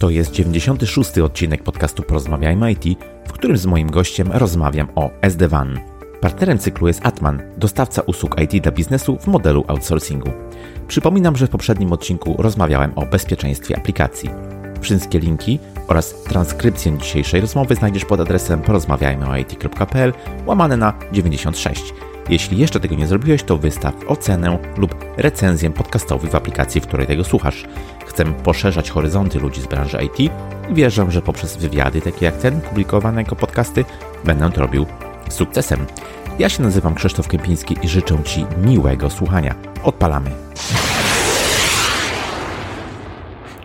To jest 96. odcinek podcastu Porozmawiajmy IT, w którym z moim gościem rozmawiam o SD-WAN. Partnerem cyklu jest Atman, dostawca usług IT dla biznesu w modelu outsourcingu. Przypominam, że w poprzednim odcinku rozmawiałem o bezpieczeństwie aplikacji. Wszystkie linki oraz transkrypcję dzisiejszej rozmowy znajdziesz pod adresem porozmawiajmyoit.pl łamane na 96. Jeśli jeszcze tego nie zrobiłeś, to wystaw ocenę lub recenzję podcastową w aplikacji, w której tego słuchasz. Poszerzać horyzonty ludzi z branży IT i wierzę, że poprzez wywiady takie jak ten publikowane jako podcasty będę to robił z sukcesem. Ja się nazywam Krzysztof Kępiński i życzę Ci miłego słuchania. Odpalamy.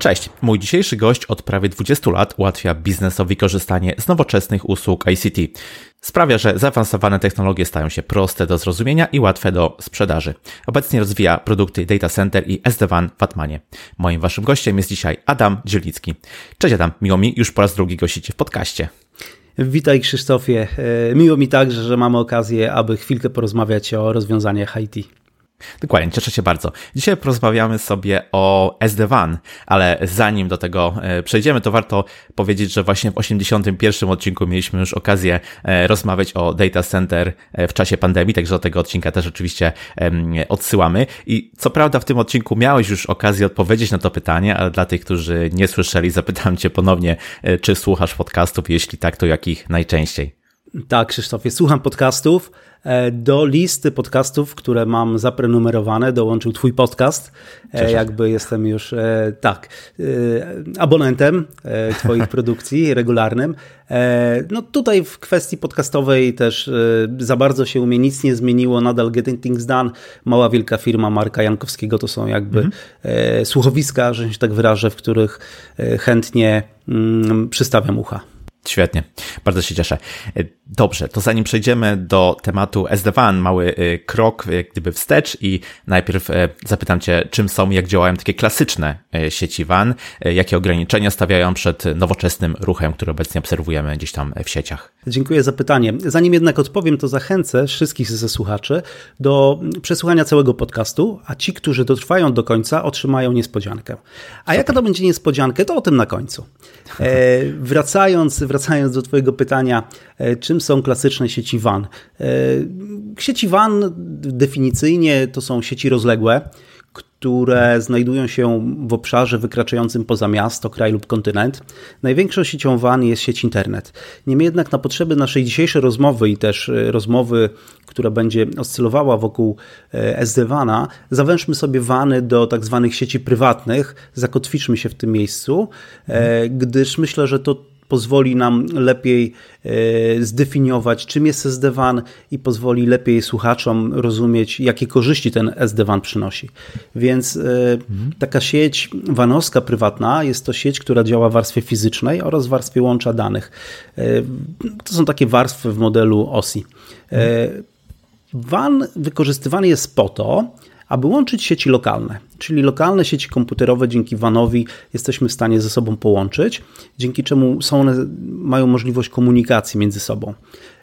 Cześć, mój dzisiejszy gość od prawie 20 lat ułatwia biznesowi korzystanie z nowoczesnych usług ICT. Sprawia, że zaawansowane technologie stają się proste do zrozumienia i łatwe do sprzedaży. Obecnie rozwija produkty Data Center i SD-WAN w Atmanie. Moim waszym gościem jest dzisiaj Adam Dzielicki. Cześć Adam, miło mi już po raz drugi gościcie w podcaście. Witaj Krzysztofie. E, miło mi także, że mamy okazję, aby chwilkę porozmawiać o rozwiązaniach IT. Dokładnie, cieszę się bardzo. Dzisiaj porozmawiamy sobie o SD-WAN, ale zanim do tego e, przejdziemy, to warto powiedzieć, że właśnie w 81 odcinku mieliśmy już okazję e, rozmawiać o data center e, w czasie pandemii, także do tego odcinka też oczywiście odsyłamy. I co prawda w tym odcinku miałeś już okazję odpowiedzieć na to pytanie, ale dla tych, którzy nie słyszeli, zapytam Cię ponownie, czy słuchasz podcastów, jeśli tak, to jakich najczęściej? Tak, Krzysztofie, słucham podcastów. E, do listy podcastów, które mam zaprenumerowane, dołączył Twój podcast. E, Cieszę. Jakby jestem już, e, tak, abonentem Twoich produkcji regularnym. No tutaj w kwestii podcastowej też za bardzo się u mnie nic nie zmieniło. Nadal Getting Things Done, mała wielka firma Marka Jankowskiego to są jakby mhm. słuchowiska, że się tak wyrażę, w których chętnie mm, przystawiam ucha. Świetnie, bardzo się cieszę. E, dobrze, to zanim przejdziemy do tematu SD-WAN, mały e, krok jak gdyby wstecz i najpierw e, zapytam Cię, czym są, jak działają takie klasyczne sieci WAN, jakie ograniczenia stawiają przed nowoczesnym ruchem, który obecnie obserwujemy gdzieś tam w sieciach. Dziękuję za pytanie. Zanim jednak odpowiem, to zachęcę wszystkich ze słuchaczy do przesłuchania całego podcastu, a ci, którzy dotrwają do końca, otrzymają niespodziankę. A Super. jaka to będzie niespodzianka, to o tym na końcu. E, wracając, wracając do Twojego pytania, e, czym są klasyczne sieci WAN? E, sieci WAN definicyjnie to są sieci rozległe, które znajdują się w obszarze wykraczającym poza miasto, kraj lub kontynent. Największą siecią WAN jest sieć internet. Niemniej jednak na potrzeby naszej dzisiejszej rozmowy i też e, rozmowy, która będzie oscylowała wokół SD-WANa, zawężmy sobie WANy do tak zwanych sieci prywatnych, zakotwiczmy się w tym miejscu, gdyż myślę, że to pozwoli nam lepiej e, zdefiniować, czym jest SD-WAN i pozwoli lepiej słuchaczom rozumieć, jakie korzyści ten SD-WAN przynosi. Więc e, taka sieć wanowska prywatna jest to sieć, która działa w warstwie fizycznej oraz w warstwie łącza danych. E, to są takie warstwy w modelu OSI. WAN wykorzystywany jest po to, aby łączyć sieci lokalne, czyli lokalne sieci komputerowe dzięki WANowi jesteśmy w stanie ze sobą połączyć, dzięki czemu są one, mają możliwość komunikacji między sobą.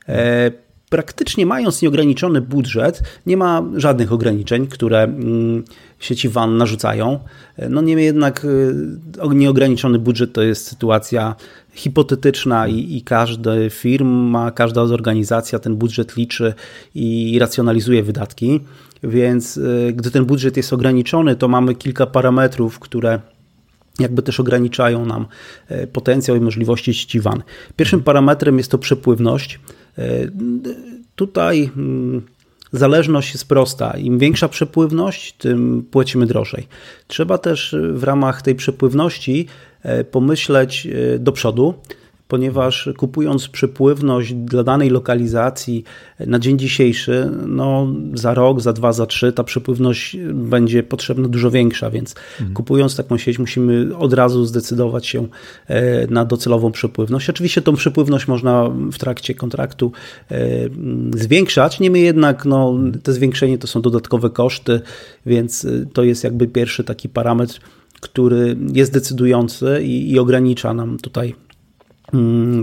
E, praktycznie mając nieograniczony budżet, nie ma żadnych ograniczeń, które mm, sieci WAN narzucają. E, no niemniej jednak e, nieograniczony budżet to jest sytuacja hipotetyczna i, i każda firma, każda organizacja ten budżet liczy i racjonalizuje wydatki. Więc y, gdy ten budżet jest ograniczony, to mamy kilka parametrów, które jakby też ograniczają nam y, potencjał i możliwości sieci WAN. Pierwszym parametrem jest to przepływność. Y, tutaj mm, zależność jest prosta. Im większa przepływność, tym płacimy drożej. Trzeba też w ramach tej przepływności pomyśleć do przodu, ponieważ kupując przepływność dla danej lokalizacji na dzień dzisiejszy, no za rok, za dwa, za trzy, ta przepływność będzie potrzebna dużo większa, więc mhm. kupując taką sieć musimy od razu zdecydować się e, na docelową przepływność. Oczywiście tą przepływność można w trakcie kontraktu e, zwiększać, niemniej jednak no, te zwiększenie to są dodatkowe koszty, więc e, to jest jakby pierwszy taki parametr, który jest decydujący i, i ogranicza nam tutaj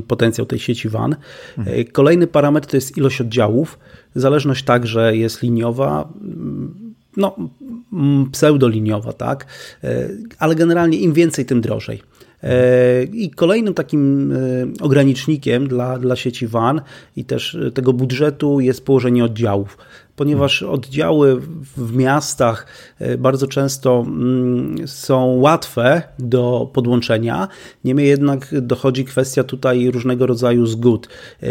potencjał tej sieci WAN. Mhm. Kolejny parametr to jest ilość oddziałów. Zależność także jest liniowa, mm, no, mm, pseudoliniowa, tak, e, ale generalnie im więcej, tym drożej. I kolejnym takim ogranicznikiem dla, dla sieci WAN i też tego budżetu jest położenie oddziałów ponieważ oddziały w miastach e, bardzo często mm, są łatwe do podłączenia, niemniej jednak dochodzi kwestia tutaj różnego rodzaju zgód. E,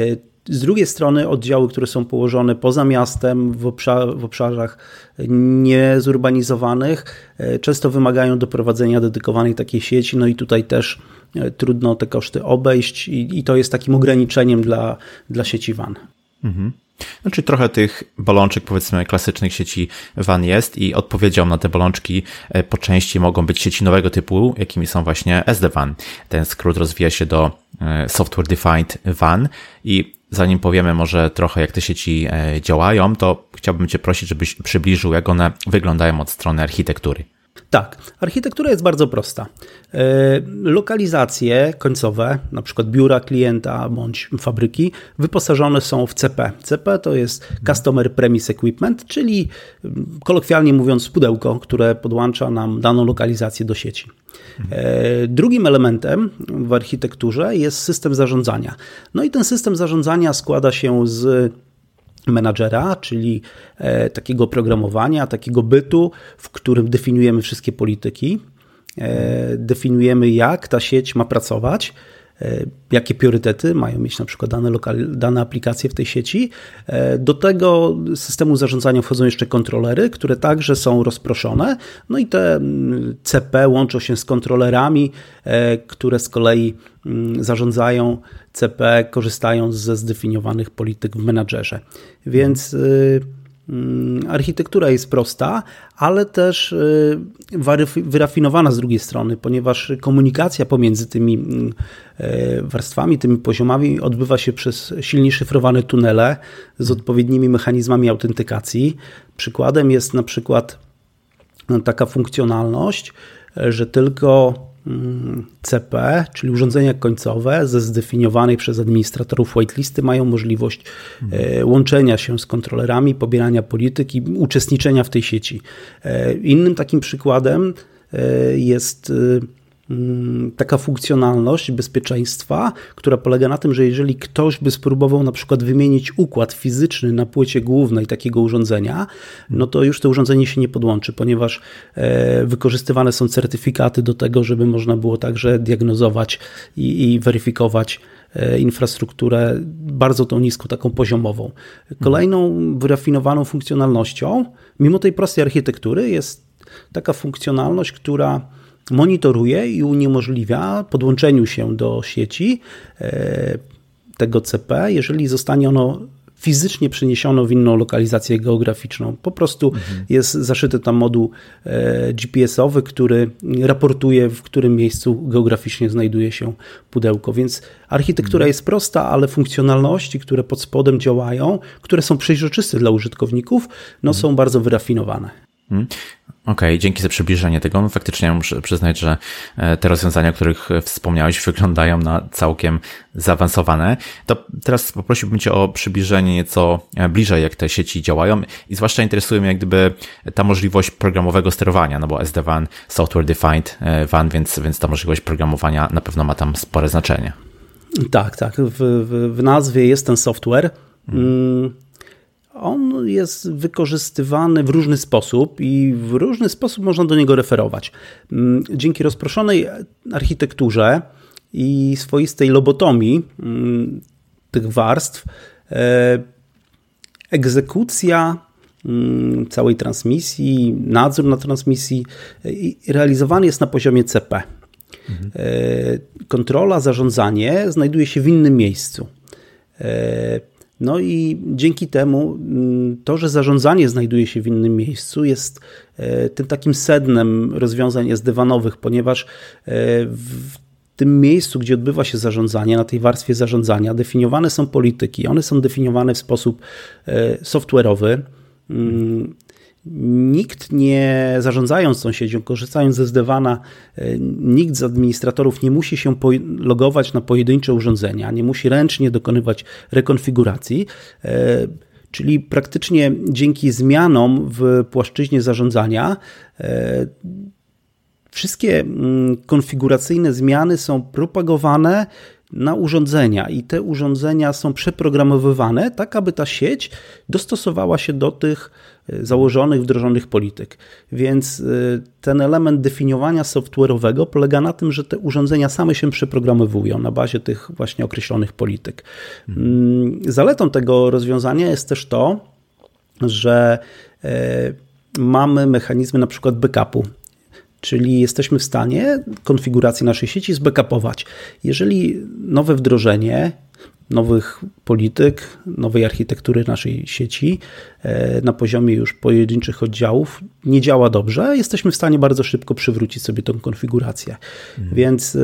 z drugiej strony oddziały, które są położone poza miastem, w, obszar, w obszarach niezurbanizowanych, e, często wymagają doprowadzenia dedykowanej takiej sieci, no i tutaj też trudno te koszty obejść i, i to jest takim ograniczeniem dla, dla sieci WAN. Mhm. Znaczy trochę tych bolączek powiedzmy klasycznych sieci WAN jest i odpowiedzią na te bolączki e, po części mogą być sieci nowego typu, jakimi są właśnie SD-WAN. Ten skrót rozwija się do e, Software Defined WAN i zanim powiemy może trochę jak te sieci e, działają, to chciałbym Cię prosić, żebyś przybliżył jak one wyglądają od strony architektury. Tak, architektura jest bardzo prosta. E, lokalizacje końcowe, na przykład biura klienta bądź fabryki, wyposażone są w CP. CP to jest Customer Premise Equipment, czyli mm, kolokwialnie mówiąc pudełko, które podłącza nam daną lokalizację do sieci. E, drugim elementem w architekturze jest system zarządzania. No i ten system zarządzania składa się z menadżera, czyli e, takiego programowania, takiego bytu, w którym definiujemy wszystkie polityki, e, definiujemy jak ta sieć ma pracować, jakie priorytety mają mieć na przykład dane, lokal, dane aplikacje w tej sieci. E, do tego systemu zarządzania wchodzą jeszcze kontrolery, które także są rozproszone. No i te mm, CP łączą się z kontrolerami, e, które z kolei mm, zarządzają CP, korzystając ze zdefiniowanych polityk w menadżerze. Więc y, architektura jest prosta, ale też y, wyrafinowana z drugiej strony, ponieważ komunikacja pomiędzy tymi mm, e, warstwami, tymi poziomami odbywa się przez silnie szyfrowane tunele z odpowiednimi mechanizmami autentykacji. Przykładem jest na przykład no, taka funkcjonalność, że tylko CP, czyli urządzenia końcowe ze zdefiniowanej przez administratorów whitelisty mają możliwość mhm. łączenia się z kontrolerami, pobierania polityki, uczestniczenia w tej sieci. E, innym takim przykładem jest taka funkcjonalność bezpieczeństwa, która polega na tym, że jeżeli ktoś by spróbował na przykład wymienić układ fizyczny na płycie głównej takiego urządzenia, no to już to urządzenie się nie podłączy, ponieważ e, wykorzystywane są certyfikaty do tego, żeby można było także diagnozować i, i weryfikować e, infrastrukturę bardzo tą niską, taką poziomową. Kolejną wyrafinowaną funkcjonalnością, mimo tej prostej architektury, jest taka funkcjonalność, która monitoruje i uniemożliwia podłączeniu się do sieci e, tego CP, jeżeli zostanie ono fizycznie przeniesiono w inną lokalizację geograficzną. Po prostu mhm. jest zaszyty tam moduł e, GPS-owy, który raportuje, w którym miejscu geograficznie znajduje się pudełko. Więc architektura mhm. jest prosta, ale funkcjonalności, które pod spodem działają, które są przejrzyste dla użytkowników, no, mhm. są bardzo wyrafinowane. Mhm. Okej, okay, dzięki za przybliżenie tego. No, faktycznie muszę przyznać, że e, te rozwiązania, o których wspomniałeś, wyglądają na całkiem zaawansowane. To teraz poprosiłbym Cię o przybliżenie nieco e, bliżej, jak te sieci działają i zwłaszcza interesuje mnie jak gdyby ta możliwość programowego sterowania, no bo SD-WAN, Software Defined e, WAN, więc, więc ta możliwość programowania na pewno ma tam spore znaczenie. Tak, tak. W, w, w nazwie jest ten software. Hmm on jest wykorzystywany w różny sposób i w różny sposób można do niego referować. Mm, dzięki rozproszonej architekturze i swoistej lobotomii mm, tych warstw, e, egzekucja mm, całej transmisji, nadzór na transmisji e, realizowany jest na poziomie CP. Mhm. E, kontrola, zarządzanie znajduje się w innym miejscu. No i dzięki temu mm, to, że zarządzanie znajduje się w innym miejscu, jest e, tym takim sednem rozwiązań SD-WANowych, ponieważ e, w tym miejscu, gdzie odbywa się zarządzanie, na tej warstwie zarządzania, definiowane są polityki. One są definiowane w sposób e, software'owy. Nikt nie, zarządzając tą siecią, korzystając ze Zdewana, e, nikt z administratorów nie musi się logować na pojedyncze urządzenia, nie musi ręcznie dokonywać rekonfiguracji. E, czyli praktycznie dzięki zmianom w płaszczyźnie zarządzania e, wszystkie mm, konfiguracyjne zmiany są propagowane na urządzenia i te urządzenia są przeprogramowywane tak, aby ta sieć dostosowała się do tych e, założonych, wdrożonych polityk. Więc e, ten element definiowania software'owego polega na tym, że te urządzenia same się przeprogramowują na bazie tych właśnie określonych polityk. Hmm. Zaletą tego rozwiązania jest też to, że e, mamy mechanizmy na przykład backupu czyli jesteśmy w stanie konfiguracji naszej sieci zbackupować. Jeżeli nowe wdrożenie nowych polityk, nowej architektury naszej sieci e, na poziomie już pojedynczych oddziałów nie działa dobrze, jesteśmy w stanie bardzo szybko przywrócić sobie tą konfigurację. Mhm. Więc e,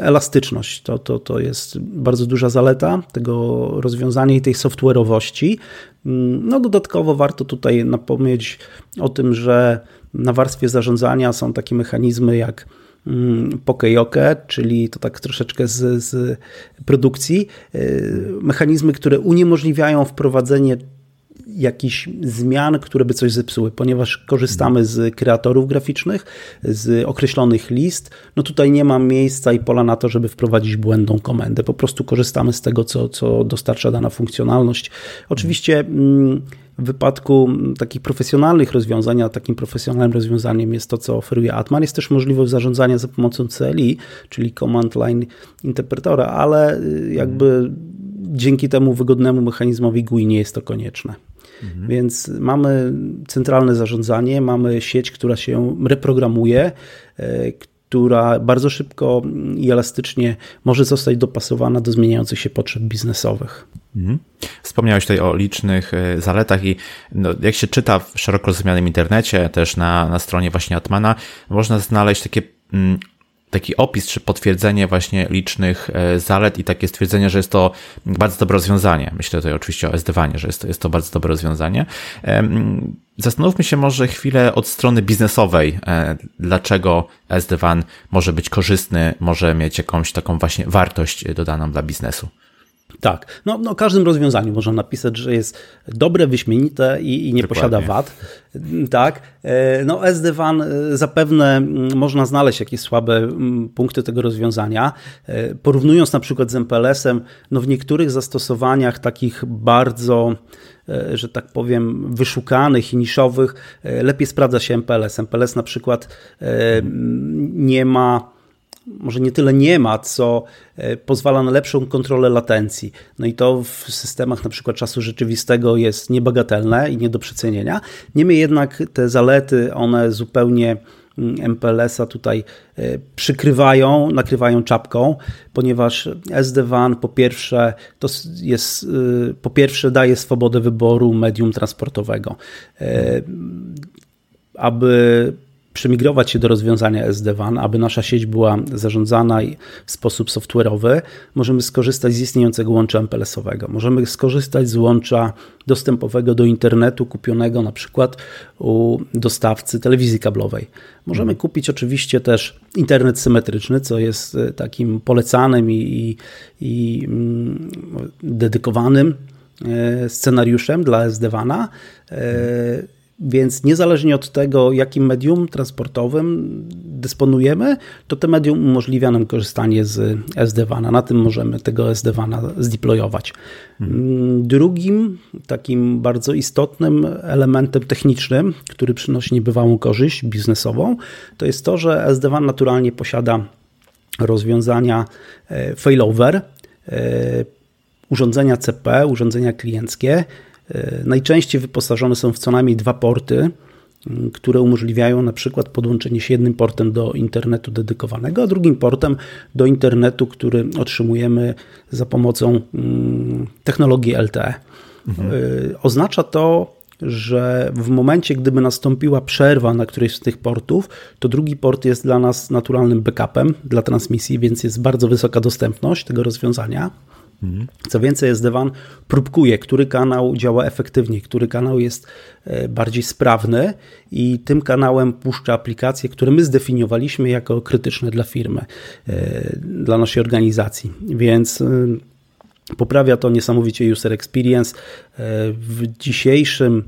elastyczność to, to, to jest bardzo duża zaleta tego rozwiązania i tej software'owości. Mm, no dodatkowo warto tutaj napomnieć o tym, że na warstwie zarządzania są takie mechanizmy jak mm, Pokeyoke, czyli to tak troszeczkę z, z produkcji, y, mechanizmy, które uniemożliwiają wprowadzenie jakichś zmian, które by coś zepsuły, ponieważ korzystamy z kreatorów graficznych, z określonych list. No tutaj nie ma miejsca i pola na to, żeby wprowadzić błędną komendę. Po prostu korzystamy z tego, co, co dostarcza dana funkcjonalność. Oczywiście. Mm, w wypadku takich profesjonalnych rozwiązań, a takim profesjonalnym rozwiązaniem jest to, co oferuje Atman, jest też możliwość zarządzania za pomocą CLI, czyli Command Line Interpretora, ale y, jakby dzięki temu wygodnemu mechanizmowi GUI nie jest to konieczne. Mhm. Więc mamy centralne zarządzanie, mamy sieć, która się reprogramuje, y, która bardzo szybko i elastycznie może zostać dopasowana do zmieniających się potrzeb biznesowych. Mhm. Wspomniałeś tutaj o licznych e, zaletach i no, jak się czyta w szeroko rozumianym internecie, też na, na stronie właśnie Atmana, można znaleźć takie mm, taki opis czy potwierdzenie właśnie licznych e, zalet i takie stwierdzenie, że jest to bardzo dobre rozwiązanie. Myślę tutaj oczywiście o SD-WANie, że jest to, jest to bardzo dobre rozwiązanie. Zastanówmy się może chwilę od strony biznesowej, e, dlaczego SD-WAN może być korzystny, może mieć jakąś taką właśnie wartość dodaną dla biznesu. Tak, no, no każdym rozwiązaniu można napisać, że jest dobre, wyśmienite i, i nie Dokładnie. posiada wad. Tak, e, no SD-WAN e, zapewne można znaleźć jakieś słabe punkty tego rozwiązania. E, porównując na przykład z MPLS-em, no w niektórych zastosowaniach takich bardzo że tak powiem, wyszukanych i niszowych, lepiej sprawdza się MPLS. MPLS na przykład nie ma może nie tyle nie ma, co e, pozwala na lepszą kontrolę latencji. No i to w systemach na przykład czasu rzeczywistego jest niebagatelne i nie do przecenienia. Niemniej jednak te zalety, one zupełnie MPLS-a mm, tutaj e, przykrywają, nakrywają czapką, ponieważ SD-WAN po pierwsze to jest, e, po pierwsze daje swobodę wyboru medium transportowego. Aby przemigrować się do rozwiązania SD-WAN, aby nasza sieć była zarządzana w sposób software'owy, możemy skorzystać z istniejącego łącza MPLS-owego. Możemy skorzystać z łącza dostępowego do internetu kupionego na przykład u dostawcy telewizji kablowej. Możemy mhm. kupić oczywiście też internet symetryczny, co jest e, takim polecanym i, i, i mm, dedykowanym e, scenariuszem dla SD-WANa. E, więc niezależnie od tego, jakim medium transportowym dysponujemy, to to medium umożliwia nam korzystanie z SD-WANa. Na tym możemy tego SD-WANa zdeployować. Hmm. Drugim takim bardzo istotnym elementem technicznym, który przynosi niebywałą korzyść biznesową, to jest to, że SD-WAN naturalnie posiada rozwiązania e, failover, e, urządzenia CP, urządzenia klienckie, najczęściej wyposażone są w co najmniej dwa porty, które umożliwiają na przykład podłączenie się jednym portem do internetu dedykowanego, a drugim portem do internetu, który otrzymujemy za pomocą technologii LTE. Mhm. E, oznacza to, że w momencie, gdyby nastąpiła przerwa na którejś z tych portów, to drugi port jest dla nas naturalnym backupem dla transmisji, więc jest bardzo wysoka dostępność tego rozwiązania. Co więcej, SD-WAN próbkuje, który kanał działa efektywniej, który kanał jest e, bardziej sprawny i tym kanałem puszcza aplikacje, które my zdefiniowaliśmy jako krytyczne dla firmy, e, dla naszej organizacji. Więc e, poprawia to niesamowicie user experience. W dzisiejszym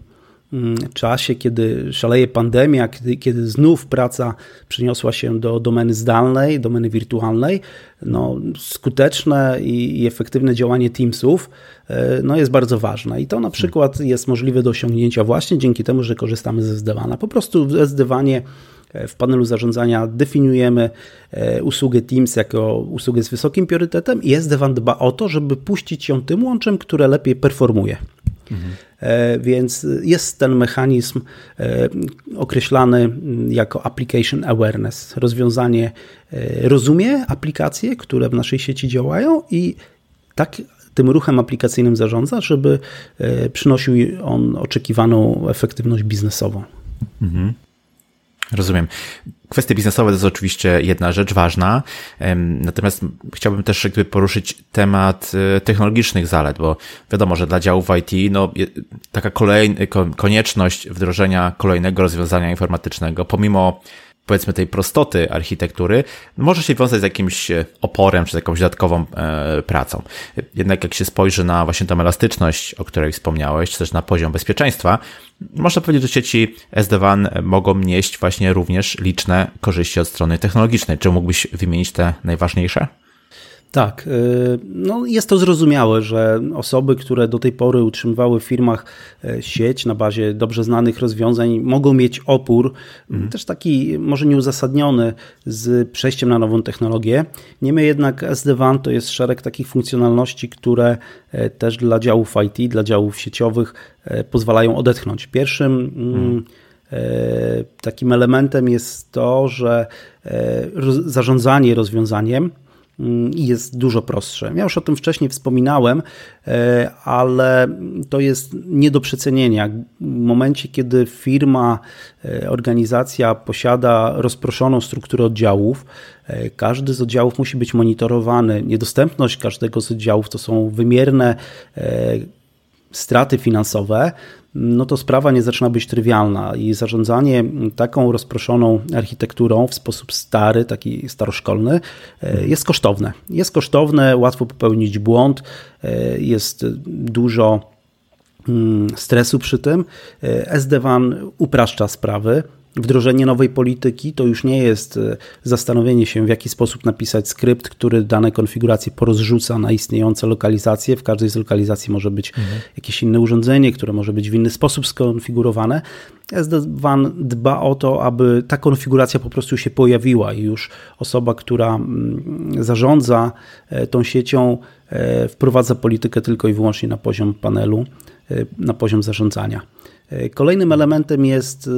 czasie, kiedy szaleje pandemia, kiedy, kiedy znów praca przeniosła się do domeny zdalnej, domeny wirtualnej, no, skuteczne i, i efektywne działanie Teamsów e, no, jest bardzo ważne. I to na przykład jest możliwe do osiągnięcia właśnie dzięki temu, że korzystamy ze SD-WANa. Po prostu w SD-WANie w panelu zarządzania definiujemy e, usługę Teams jako usługę z wysokim priorytetem i SD-WAN dba o to, żeby puścić ją tym łączem, które lepiej performuje. Mhm. Więc jest ten mechanizm e, określany jako application awareness. Rozwiązanie rozumie aplikacje, które w naszej sieci działają i tak tym ruchem aplikacyjnym zarządza, żeby przynosił on oczekiwaną efektywność biznesową. Mhm. Rozumiem. Kwestie biznesowe to jest oczywiście jedna rzecz ważna, natomiast chciałbym też jakby poruszyć temat e, technologicznych zalet, bo wiadomo, że dla działów IT no, taka kolejna konieczność wdrożenia kolejnego rozwiązania informatycznego, pomimo powiedzmy tej prostoty architektury, może się wiązać z jakimś e, oporem czy z jakąś dodatkową e, pracą. Jednak jak się spojrzy na właśnie tę elastyczność, o której wspomniałeś, czy też na poziom bezpieczeństwa, można powiedzieć, że sieci SD-WAN mogą nieść właśnie również liczne korzyści od strony technologicznej. Czy mógłbyś wymienić te najważniejsze? Tak, y, no jest to zrozumiałe, że osoby, które do tej pory utrzymywały w firmach e, sieć na bazie dobrze znanych rozwiązań, mogą mieć opór, mhm. też taki może nieuzasadniony z przejściem na nową technologię. Niemniej jednak SD-WAN to jest szereg takich funkcjonalności, które e, też dla działów IT, dla działów sieciowych e, pozwalają odetchnąć. Pierwszym mm, mhm. takim elementem jest to, że zarządzanie rozwiązaniem i jest dużo prostsze. Ja już o tym wcześniej wspominałem, e, ale to jest nie do przecenienia. W momencie, kiedy firma, e, organizacja posiada rozproszoną strukturę oddziałów, e, każdy z oddziałów musi być monitorowany. Niedostępność każdego z oddziałów to są wymierne straty finansowe, no to sprawa nie zaczyna być trywialna i zarządzanie taką rozproszoną architekturą w sposób stary, taki staroszkolny e, jest kosztowne. Jest kosztowne, łatwo popełnić błąd, e, jest dużo mm, stresu przy tym. E, SD-WAN upraszcza sprawy, Wdrożenie nowej polityki to już nie jest e, zastanowienie się, w jaki sposób napisać skrypt, który dane konfiguracje porozrzuca na istniejące lokalizacje. W każdej z lokalizacji może być mhm. jakieś inne urządzenie, które może być w inny sposób skonfigurowane. SD-WAN dba o to, aby ta konfiguracja po prostu się pojawiła i już osoba, która mm, zarządza e, tą siecią, e, wprowadza politykę tylko i wyłącznie na poziom panelu, na poziom zarządzania. Kolejnym elementem jest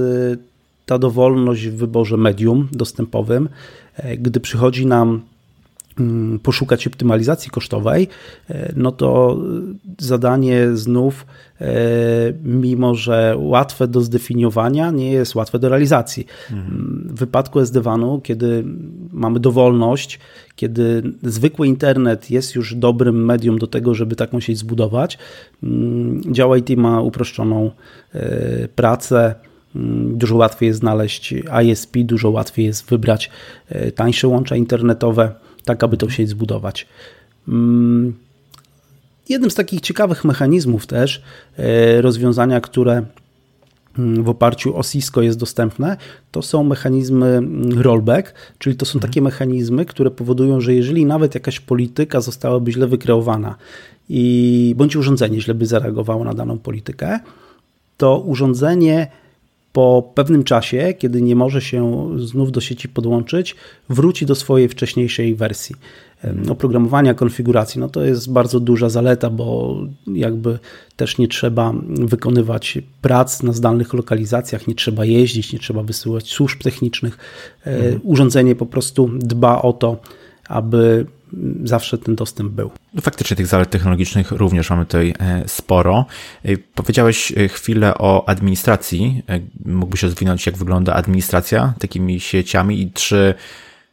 ta dowolność w wyborze medium dostępowym, e, gdy przychodzi nam mm, poszukać optymalizacji kosztowej, e, no to zadanie znów, e, mimo że łatwe do zdefiniowania, nie jest łatwe do realizacji. Mhm. W wypadku SD-WAN-u, kiedy mamy dowolność, kiedy zwykły internet jest już dobrym medium do tego, żeby taką sieć zbudować, mm, działa IT ma uproszczoną pracę, dużo łatwiej jest znaleźć ISP, dużo łatwiej jest wybrać e, tańsze łącza internetowe, tak aby tą sieć zbudować. Mm, jednym z takich ciekawych mechanizmów też e, rozwiązania, które mm, w oparciu o Cisco jest dostępne, to są mechanizmy rollback, czyli to są mhm. takie mechanizmy, które powodują, że jeżeli nawet jakaś polityka zostałaby źle wykreowana i bądź urządzenie źle by zareagowało na daną politykę, to urządzenie po pewnym czasie, kiedy nie może się znów do sieci podłączyć, wróci do swojej wcześniejszej wersji oprogramowania, konfiguracji. No to jest bardzo duża zaleta, bo jakby też nie trzeba wykonywać prac na zdalnych lokalizacjach, nie trzeba jeździć, nie trzeba wysyłać służb technicznych. E, mhm. Urządzenie po prostu dba o to, aby zawsze ten dostęp był. No faktycznie tych zalet technologicznych również mamy tutaj e, sporo. E, powiedziałeś e, chwilę o administracji. Mógłbyś rozwinąć, jak wygląda administracja takimi sieciami i czy,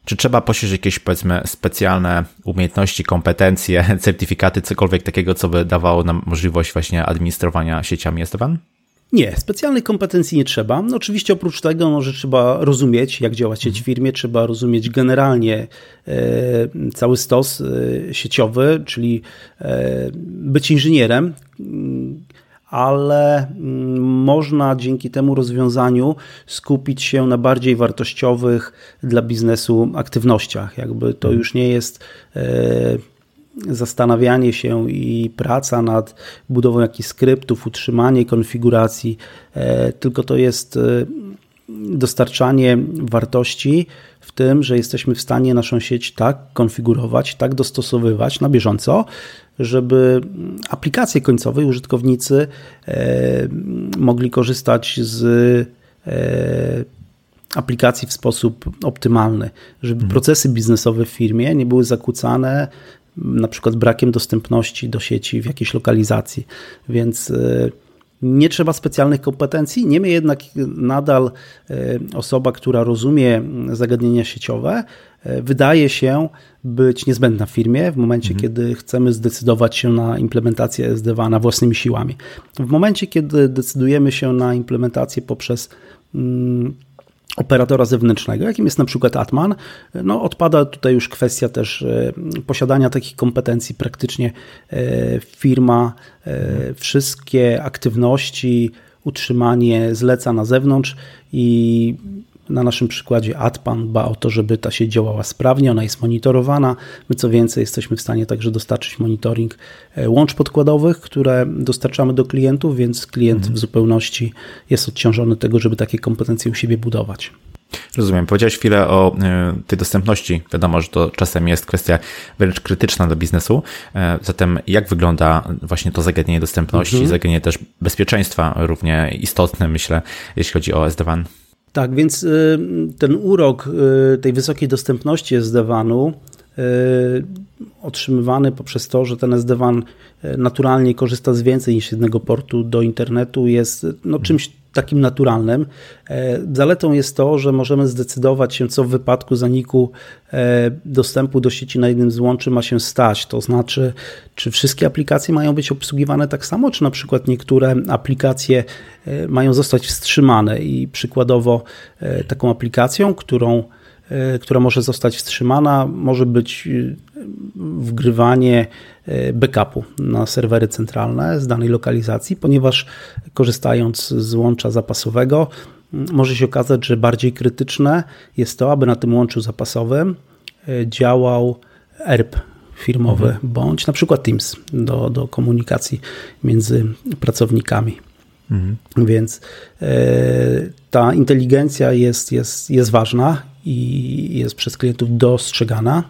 czy trzeba posiąść jakieś, powiedzmy, specjalne umiejętności, kompetencje, certyfikaty, cokolwiek takiego, co by dawało nam możliwość właśnie administrowania sieciami SD-WAN? Nie, specjalnych kompetencji nie trzeba. No oczywiście oprócz tego, no, że trzeba rozumieć, jak działa sieć w firmie, trzeba rozumieć generalnie e, cały stos e, sieciowy, czyli e, być inżynierem, ale mm, można dzięki temu rozwiązaniu skupić się na bardziej wartościowych dla biznesu aktywnościach. Jakby to już nie jest e, zastanawianie się i praca nad budową jakichś skryptów, utrzymanie konfiguracji, e, tylko to jest e, dostarczanie wartości w tym, że jesteśmy w stanie naszą sieć tak konfigurować, tak dostosowywać na bieżąco, żeby aplikacje końcowe, użytkownicy e, mogli korzystać z aplikacji w sposób optymalny, żeby mhm. procesy biznesowe w firmie nie były zakłócane na przykład brakiem dostępności do sieci w jakiejś lokalizacji. Więc e, nie trzeba specjalnych kompetencji, niemniej jednak nadal e, osoba, która rozumie zagadnienia sieciowe, e, wydaje się być niezbędna w firmie w momencie, mhm. kiedy chcemy zdecydować się na implementację SD-WANa własnymi siłami. W momencie, kiedy decydujemy się na implementację poprzez operatora zewnętrznego, jakim jest na przykład Atman, no odpada tutaj już kwestia też e, posiadania takich kompetencji. Praktycznie e, firma e, wszystkie aktywności, utrzymanie zleca na zewnątrz i na naszym przykładzie Atpan dba o to, żeby ta sieć działała sprawnie, ona jest monitorowana. My co więcej jesteśmy w stanie także dostarczyć monitoring e, łącz podkładowych, które dostarczamy do klientów, więc klient mhm. w zupełności jest odciążony tego, żeby takie kompetencje u siebie budować. Rozumiem. Powiedziałeś chwilę o e, tej dostępności. Wiadomo, że to czasem jest kwestia wręcz krytyczna do biznesu. E, zatem jak wygląda właśnie to zagadnienie dostępności, mhm. zagadnienie też bezpieczeństwa równie istotne, myślę, jeśli chodzi o SD-WAN? Tak, więc y, ten urok y, tej wysokiej dostępności SD-WAN-u y, otrzymywany poprzez to, że ten SD-WAN naturalnie korzysta z więcej niż jednego portu do internetu jest no, czymś takim naturalnym. E, zaletą jest to, że możemy zdecydować się, co w wypadku zaniku e, dostępu do sieci na jednym z łączy ma się stać. To znaczy, czy wszystkie aplikacje mają być obsługiwane tak samo, czy na przykład niektóre aplikacje e, mają zostać wstrzymane i przykładowo taką aplikacją, którą która może zostać wstrzymana, może być wgrywanie e, backupu na serwery centralne z danej lokalizacji, ponieważ korzystając z łącza zapasowego, może się okazać, że bardziej krytyczne jest to, aby na tym łączu zapasowym e, działał ERP firmowy, mhm. bądź na przykład Teams do, do komunikacji między pracownikami. Mhm. Więc e, ta inteligencja jest, jest, jest ważna i jest przez klientów dostrzegana.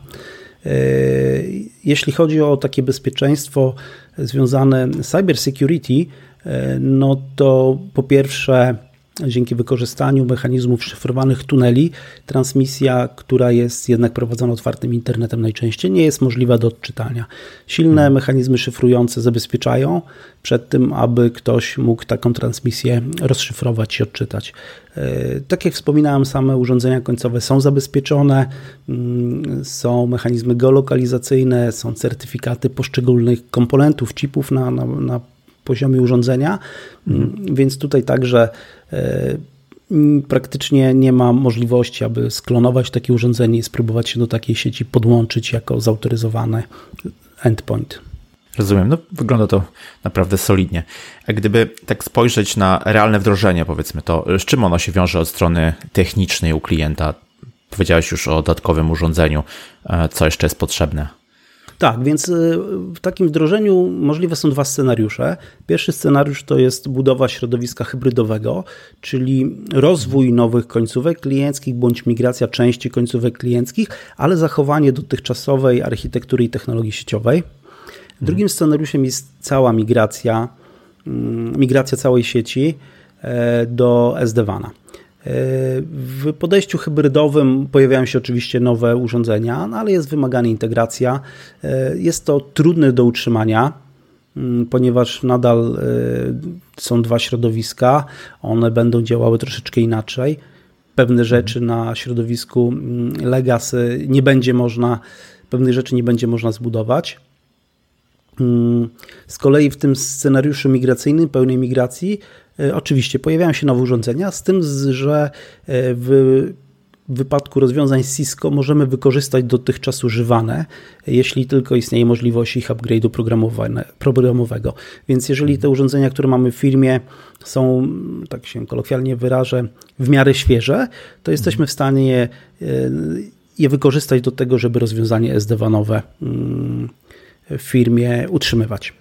E, jeśli chodzi o takie bezpieczeństwo związane z cyber security, e, no to po pierwsze dzięki wykorzystaniu mechanizmów szyfrowanych tuneli, transmisja, która jest jednak prowadzona otwartym internetem najczęściej, nie jest możliwa do odczytania. Silne hmm. mechanizmy szyfrujące zabezpieczają przed tym, aby ktoś mógł taką transmisję rozszyfrować i odczytać. E, tak jak wspominałem, same urządzenia końcowe są zabezpieczone, mm, są mechanizmy geolokalizacyjne, są certyfikaty poszczególnych komponentów, chipów na, na, na poziomie urządzenia, mhm. więc tutaj także e, praktycznie nie ma możliwości, aby sklonować takie urządzenie i spróbować się do takiej sieci podłączyć jako zautoryzowany endpoint. Rozumiem, no wygląda to naprawdę solidnie. A gdyby tak spojrzeć na realne wdrożenie, powiedzmy to, z czym ono się wiąże od strony technicznej u klienta? Powiedziałeś już o dodatkowym urządzeniu, e, co jeszcze jest potrzebne? Tak, więc y, w takim wdrożeniu możliwe są dwa scenariusze. Pierwszy scenariusz to jest budowa środowiska hybrydowego, czyli rozwój nowych końcówek klienckich bądź migracja części końcówek klienckich, ale zachowanie dotychczasowej architektury i technologii sieciowej. Drugim scenariuszem jest cała migracja, mm, migracja całej sieci e, do SD-WANa. W podejściu hybrydowym pojawiają się oczywiście nowe urządzenia, no ale jest wymagana integracja. Jest to trudne do utrzymania, mm, ponieważ nadal e, są dwa środowiska, one będą działały troszeczkę inaczej. Pewne rzeczy na środowisku mm, Legacy nie będzie można, pewnych rzeczy nie będzie można zbudować. Mm, z kolei w tym scenariuszu migracyjnym, pełnej migracji, E, oczywiście pojawiają się nowe urządzenia, z tym, że e, w wypadku rozwiązań Cisco możemy wykorzystać dotychczas używane, jeśli tylko istnieje możliwość ich upgrade'u programowego. Więc jeżeli te urządzenia, które mamy w firmie są, tak się kolokwialnie wyrażę, w miarę świeże, to jesteśmy w stanie je wykorzystać do tego, żeby rozwiązanie SD-WANowe mm, w firmie utrzymywać.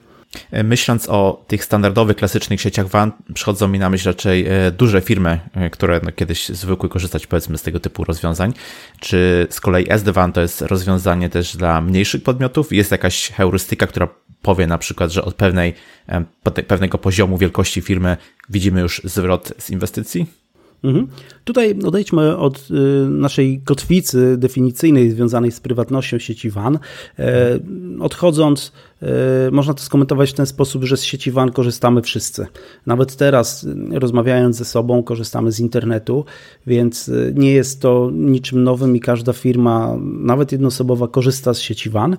Myśląc o tych standardowych, klasycznych sieciach WAN, przychodzą mi na myśl raczej e, duże firmy, e, które no kiedyś zwykły korzystać powiedzmy z tego typu rozwiązań. Czy z kolei SD-WAN to jest rozwiązanie też dla mniejszych podmiotów? Jest jakaś heurystyka, która powie na przykład, że od pewnej, e, pewnego poziomu wielkości firmy widzimy już zwrot z inwestycji? Mhm. Tutaj odejdźmy od y, naszej kotwicy definicyjnej związanej z prywatnością sieci WAN. E, odchodząc, e, można to skomentować w ten sposób, że z sieci WAN korzystamy wszyscy. Nawet teraz, y, rozmawiając ze sobą, korzystamy z internetu, więc y, nie jest to niczym nowym i każda firma, nawet jednoosobowa, korzysta z sieci WAN.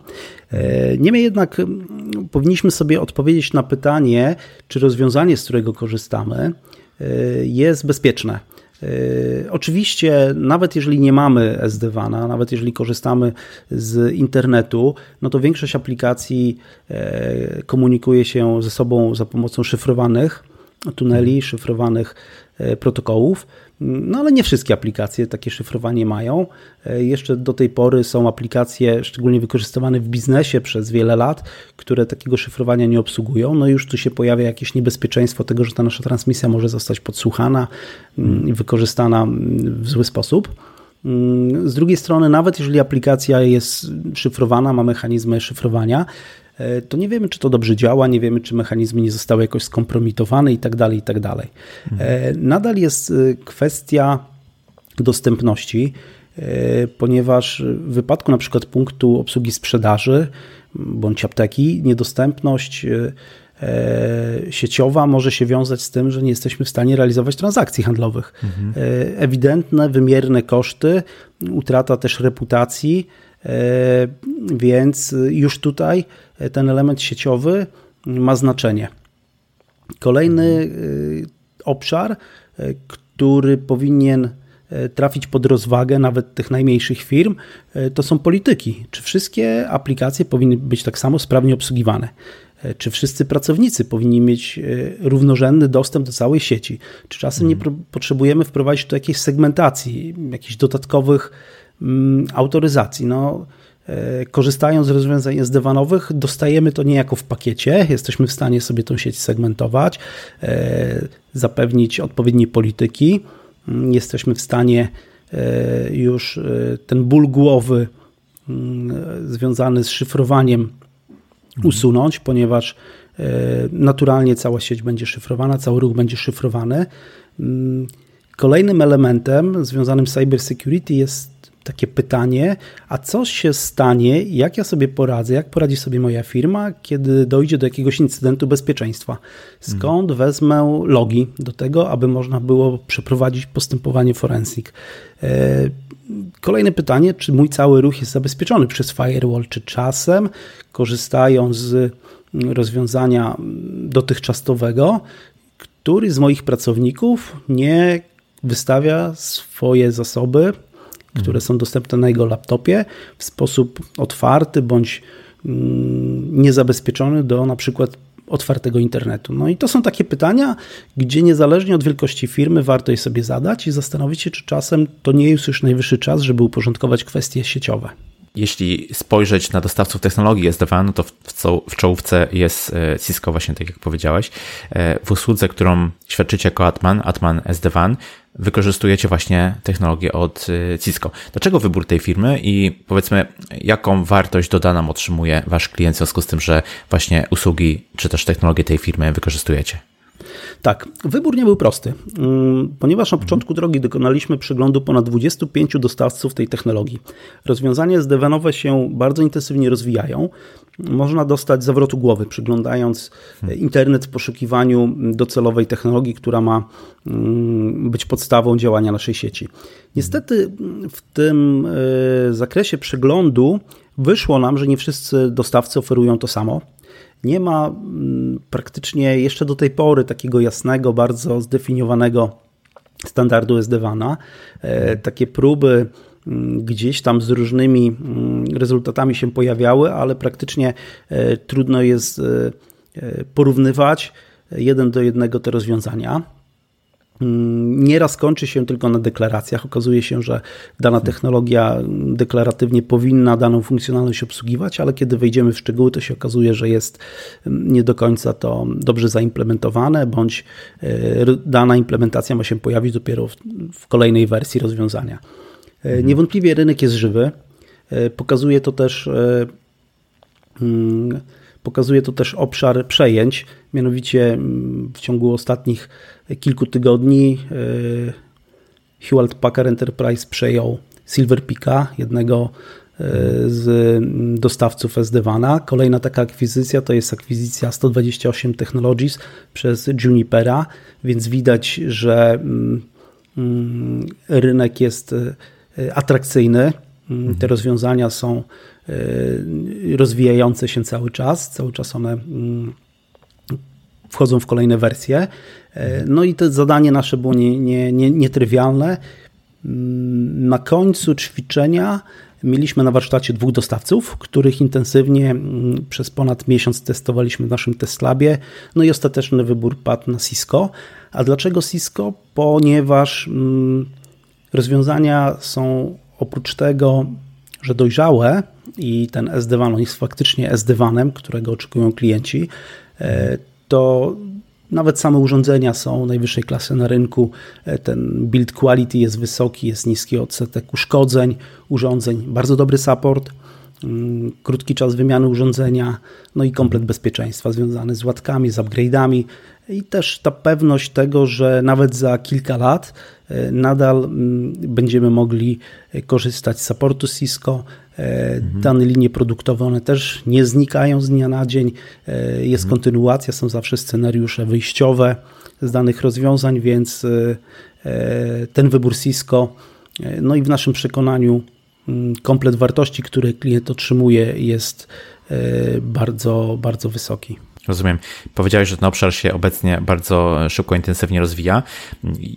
E, niemniej jednak powinniśmy sobie odpowiedzieć na pytanie, czy rozwiązanie, z którego korzystamy, jest bezpieczne. E, oczywiście, nawet jeżeli nie mamy SD-WANa, nawet jeżeli korzystamy z internetu, no to większość aplikacji e, komunikuje się ze sobą za pomocą szyfrowanych tuneli, szyfrowanych protokołów. No ale nie wszystkie aplikacje takie szyfrowanie mają. E, jeszcze do tej pory są aplikacje, szczególnie wykorzystywane w biznesie przez wiele lat, które takiego szyfrowania nie obsługują. No już tu się pojawia jakieś niebezpieczeństwo tego, że ta nasza transmisja może zostać podsłuchana mm, i wykorzystana mm, w zły sposób. Mm, z drugiej strony, nawet jeżeli aplikacja jest szyfrowana, ma mechanizmy szyfrowania, E, to nie wiemy, czy to dobrze działa, nie wiemy, czy mechanizmy nie zostały jakoś skompromitowane i tak dalej, i tak dalej. E, nadal jest e, kwestia dostępności, ponieważ w wypadku na przykład punktu obsługi sprzedaży bądź apteki, niedostępność sieciowa może się wiązać z tym, że nie jesteśmy w stanie realizować transakcji handlowych. Mhm. Ewidentne, wymierne koszty, utrata też reputacji, więc już tutaj ten element sieciowy ma znaczenie. Kolejny y, obszar, y, który powinien trafić pod rozwagę nawet tych najmniejszych firm, to są polityki. Czy wszystkie aplikacje powinny być tak samo sprawnie obsługiwane? Czy wszyscy pracownicy powinni mieć równorzędny dostęp do całej sieci? Czy czasem nie mhm. potrzebujemy wprowadzić tu jakiejś segmentacji, jakichś dodatkowych autoryzacji? No, E, korzystając z rozwiązań SD-WANowych, dostajemy to niejako w pakiecie. Jesteśmy w stanie sobie tą sieć segmentować, e, zapewnić odpowiednie polityki. Mm, jesteśmy w stanie e, już ten ból głowy mm, związany z szyfrowaniem mhm. usunąć, ponieważ naturalnie cała sieć będzie szyfrowana, cały ruch będzie szyfrowany. Mm, kolejnym elementem związanym z cybersecurity jest takie pytanie, a co się stanie, jak ja sobie poradzę, jak poradzi sobie moja firma, kiedy dojdzie do jakiegoś incydentu bezpieczeństwa? Skąd mhm. wezmę logi do tego, aby można było przeprowadzić postępowanie forensik? E, kolejne pytanie, czy mój cały ruch jest zabezpieczony przez firewall, czy czasem korzystając z rozwiązania dotychczasowego, który z moich pracowników nie wystawia swoje zasoby które są dostępne na jego laptopie w sposób otwarty bądź mm, niezabezpieczony do na przykład otwartego internetu. No i to są takie pytania, gdzie niezależnie od wielkości firmy warto je sobie zadać i zastanowić się, czy czasem to nie jest już najwyższy czas, żeby uporządkować kwestie sieciowe. Jeśli spojrzeć na dostawców technologii SD-WAN, no to w czołówce jest e, Cisco, właśnie tak jak powiedziałeś. E, w usłudze, którą świadczycie jako Atman, Atman SD-WAN, wykorzystujecie właśnie technologię od y, Cisco. Dlaczego wybór tej firmy i powiedzmy, jaką wartość dodaną otrzymuje wasz klient w związku z tym, że właśnie usługi czy też technologię tej firmy wykorzystujecie? Tak, wybór nie był prosty, mm, ponieważ na początku drogi dokonaliśmy przeglądu ponad 25 dostawców tej technologii. Rozwiązania SDW-nowe się bardzo intensywnie rozwijają. Można dostać zawrotu głowy, przyglądając hmm. internet w poszukiwaniu docelowej technologii, która ma mm, być podstawą działania naszej sieci. Niestety w tym e, zakresie przeglądu wyszło nam, że nie wszyscy dostawcy oferują to samo nie ma mm, praktycznie jeszcze do tej pory takiego jasnego, bardzo zdefiniowanego standardu SD-WANa. Takie próby mm, gdzieś tam z różnymi mm, rezultatami się pojawiały, ale praktycznie trudno jest porównywać jeden do jednego te rozwiązania. Mm, nieraz kończy się tylko na deklaracjach. Okazuje się, że dana technologia deklaratywnie powinna daną funkcjonalność obsługiwać, ale kiedy wejdziemy w szczegóły, to się okazuje, że jest mm, nie do końca to dobrze zaimplementowane, bądź e, dana implementacja ma się pojawić dopiero w kolejnej wersji rozwiązania. E, mhm. Niewątpliwie rynek jest żywy. E, pokazuje to też mm, Pokazuje to też obszar przejęć, mianowicie mm, w ciągu ostatnich kilku tygodni e, Hewlett Packard Enterprise przejął Silverpeaka, jednego e, z mm, dostawców SD-WANa. Kolejna taka akwizycja to jest akwizycja 128 Technologies przez Junipera, więc widać, że mm, rynek jest e, atrakcyjny. Te rozwiązania są rozwijające się cały czas, cały czas one mm, wchodzą w kolejne wersje. Y, no i to zadanie nasze było nietrywialne. Nie, nie, nie mm, na końcu ćwiczenia mieliśmy na warsztacie dwóch dostawców, których intensywnie mm, przez ponad miesiąc testowaliśmy w naszym testlabie. No i ostateczny wybór padł na Cisco. A dlaczego Cisco? Ponieważ rozwiązania są oprócz tego, że dojrzałe, i ten SD-WAN jest faktycznie SD-WANem, którego oczekują klienci, e, to nawet same urządzenia są najwyższej klasy na rynku. E, ten build quality jest wysoki, jest niski odsetek uszkodzeń urządzeń, bardzo dobry support, krótki czas wymiany urządzenia, no i komplet bezpieczeństwa związany z łatkami, z upgrade'ami i też ta pewność tego, że nawet za kilka lat e, nadal mm, będziemy mogli korzystać z supportu Cisco, Mhm. Dane linie produktowe, one też nie znikają z dnia na dzień. E, jest mhm. kontynuacja, są zawsze scenariusze wyjściowe z danych rozwiązań, więc e, e, ten wybór Cisco, no i w naszym przekonaniu mm, komplet wartości, które klient otrzymuje jest bardzo, bardzo wysoki. Rozumiem. Powiedziałeś, że ten obszar się obecnie bardzo szybko, intensywnie rozwija.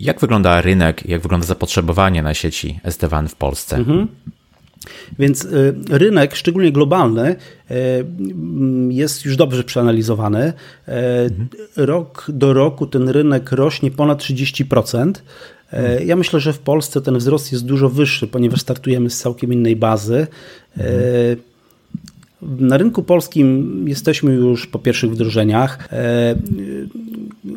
Jak wygląda rynek, jak wygląda zapotrzebowanie na sieci SD-WAN w Polsce? Mhm. Więc y, rynek, szczególnie globalny, y, jest już dobrze przeanalizowany. Y, rok do roku ten rynek rośnie ponad 30%. Ja myślę, że w Polsce ten wzrost jest dużo wyższy, ponieważ startujemy z całkiem innej bazy. Na rynku polskim jesteśmy już po pierwszych wdrożeniach.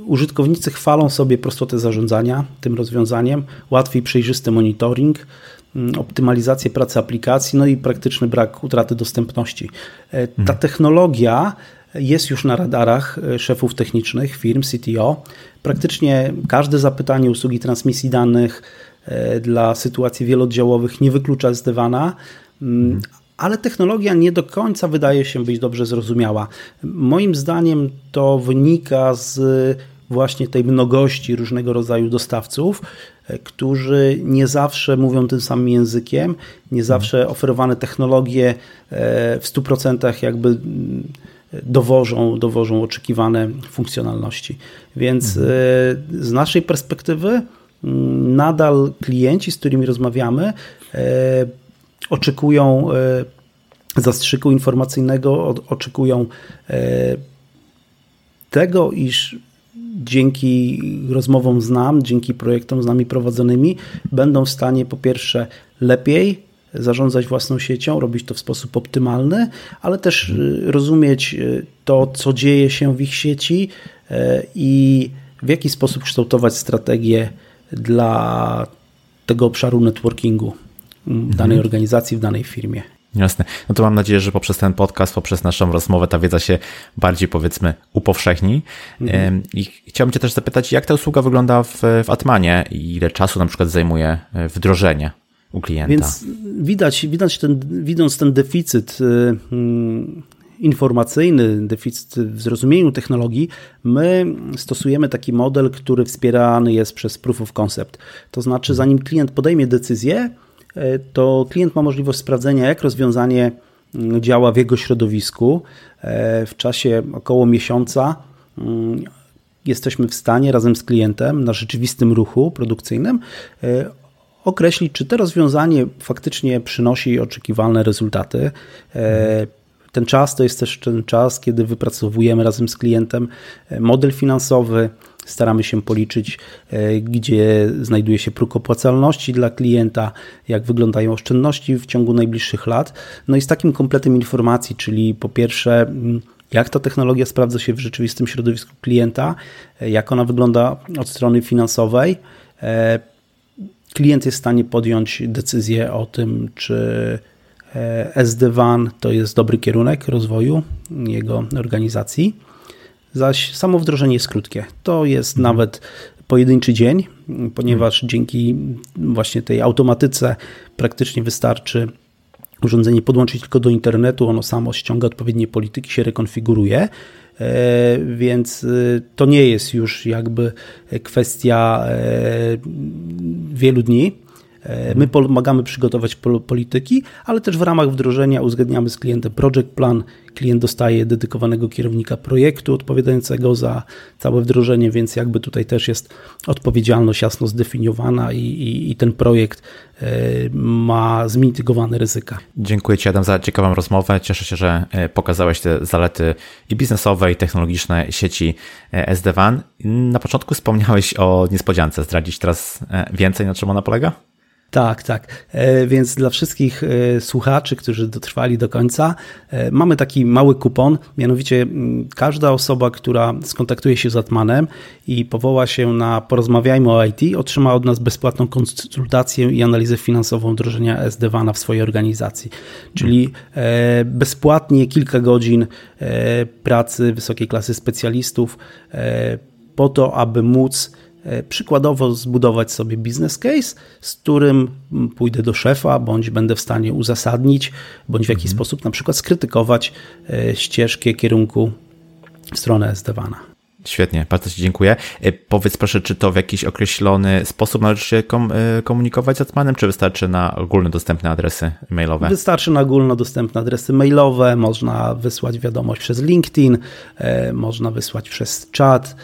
Użytkownicy chwalą sobie prostotę zarządzania tym rozwiązaniem, łatwiej przejrzysty monitoring, optymalizację pracy aplikacji, no i praktyczny brak utraty dostępności. E, ta mhm. technologia jest już na radarach e, szefów technicznych firm CTO. Praktycznie każde zapytanie usługi transmisji danych e, dla sytuacji wielooddziałowych nie wyklucza SD-WANa, mm, mhm. ale technologia nie do końca wydaje się być dobrze zrozumiała. Moim zdaniem to wynika z właśnie tej mnogości różnego rodzaju dostawców, e, którzy nie zawsze mówią tym samym językiem, nie zawsze oferowane technologie w 100% jakby mm, dowożą, dowożą oczekiwane funkcjonalności. Więc mhm. e, z naszej perspektywy nadal klienci, z którymi rozmawiamy, oczekują zastrzyku informacyjnego, oczekują tego, iż dzięki rozmowom z nam, dzięki projektom z nami prowadzonymi, będą w stanie po pierwsze lepiej zarządzać własną siecią, robić to w sposób optymalny, ale też y, rozumieć y, to, co dzieje się w ich sieci y, i w jaki sposób kształtować strategię dla tego obszaru networkingu w danej mhm. organizacji, w danej firmie. Jasne. No to mam nadzieję, że poprzez ten podcast, poprzez naszą rozmowę ta wiedza się bardziej powiedzmy upowszechni. Mhm. I chciałbym Cię też zapytać, jak ta usługa wygląda w, w Atmanie i ile czasu na przykład zajmuje e, wdrożenie u klienta? Więc widać, widać ten, widząc ten deficyt y, mm, informacyjny, deficyt w zrozumieniu technologii, my stosujemy taki model, który wspierany jest przez proof of concept. To znaczy, zanim klient podejmie decyzję, E, to klient ma możliwość sprawdzenia, jak rozwiązanie mm, działa w jego środowisku. E, w czasie około miesiąca mm, jesteśmy w stanie razem z klientem na rzeczywistym ruchu produkcyjnym określić, czy to rozwiązanie faktycznie przynosi oczekiwane rezultaty. Ten czas to jest też ten czas, kiedy wypracowujemy razem z klientem model finansowy, staramy się policzyć, e, gdzie znajduje się próg opłacalności dla klienta, jak wyglądają oszczędności w ciągu najbliższych lat. No i z takim kompletem informacji, czyli po pierwsze, mm, jak ta technologia sprawdza się w rzeczywistym środowisku klienta, e, jak ona wygląda od strony finansowej. E, klient jest w stanie podjąć decyzję o tym, czy SD-WAN to jest dobry kierunek rozwoju jego organizacji zaś samo wdrożenie jest krótkie. To jest mhm. nawet pojedynczy dzień, ponieważ mhm. dzięki właśnie tej automatyce praktycznie wystarczy urządzenie podłączyć tylko do internetu, ono samo ściąga odpowiednie polityki, się rekonfiguruje, e, więc e, to nie jest już jakby kwestia e, wielu dni. E, my pomagamy przygotować polityki, ale też w ramach wdrożenia uzgadniamy z klientem project plan. Klient dostaje dedykowanego kierownika projektu odpowiadającego za całe wdrożenie, więc jakby tutaj też jest odpowiedzialność jasno zdefiniowana i, i, i ten projekt e, ma zmitygowane ryzyka. Dziękuję Ci Adam za ciekawą rozmowę. Cieszę się, że e, pokazałeś te zalety i biznesowe, i technologiczne sieci SD-WAN. Na początku wspomniałeś o niespodziance. Zdradzić teraz więcej, na czym ona polega? Tak, tak. E, więc dla wszystkich e, słuchaczy, którzy dotrwali do końca, e, mamy taki mały kupon. Mianowicie każda osoba, która skontaktuje się z Atmanem i powoła się na Porozmawiajmy o IT, otrzyma od nas bezpłatną konsultację i analizę finansową wdrożenia SD-WANa w swojej organizacji. Czyli bezpłatnie kilka godzin pracy wysokiej klasy specjalistów po to, aby móc przykładowo zbudować sobie business case, z którym pójdę do szefa, bądź będę w stanie uzasadnić, bądź w jakiś mhm. sposób na przykład skrytykować e, ścieżkę kierunku w stronę SD-WANa. Świetnie, bardzo Ci dziękuję. E, powiedz proszę, czy to w jakiś określony sposób należy się e, komunikować z Atmanem, czy wystarczy na ogólnodostępne adresy mailowe? Wystarczy na ogólnodostępne adresy mailowe, można wysłać wiadomość przez LinkedIn, e, można wysłać przez czat.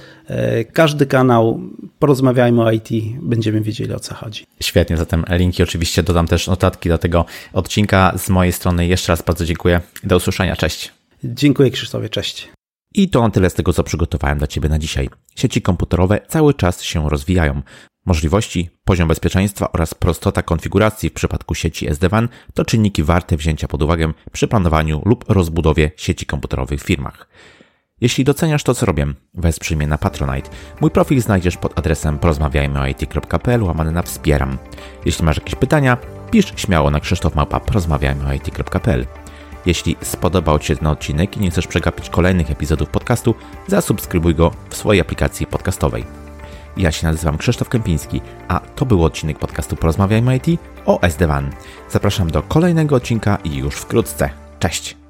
Każdy kanał, porozmawiajmy o IT, będziemy wiedzieli o co chodzi. Świetnie, zatem linki oczywiście dodam też notatki do tego odcinka. Z mojej strony jeszcze raz bardzo dziękuję. Do usłyszenia, cześć. Dziękuję Krzysztofie, cześć. I to na tyle z tego, co przygotowałem dla Ciebie na dzisiaj. Sieci komputerowe cały czas się rozwijają. Możliwości, poziom bezpieczeństwa oraz prostota konfiguracji w przypadku sieci SD-WAN to czynniki warte wzięcia pod uwagę przy planowaniu lub rozbudowie sieci komputerowych w firmach. Jeśli doceniasz to, co robię, wesprzyj mnie na Patronite. Mój profil znajdziesz pod adresem porozmawiajmyoit.pl łamany na wspieram. Jeśli masz jakieś pytania, pisz śmiało na krzysztofmałpa.porozmawiajmyoit.pl jeśli spodobał Ci się ten odcinek i nie chcesz przegapić kolejnych epizodów podcastu, zasubskrybuj go w swojej aplikacji podcastowej. Ja się nazywam Krzysztof Kępiński, a to był odcinek podcastu Porozmawiajmy IT o SD-WAN. Zapraszam do kolejnego odcinka i już wkrótce. Cześć!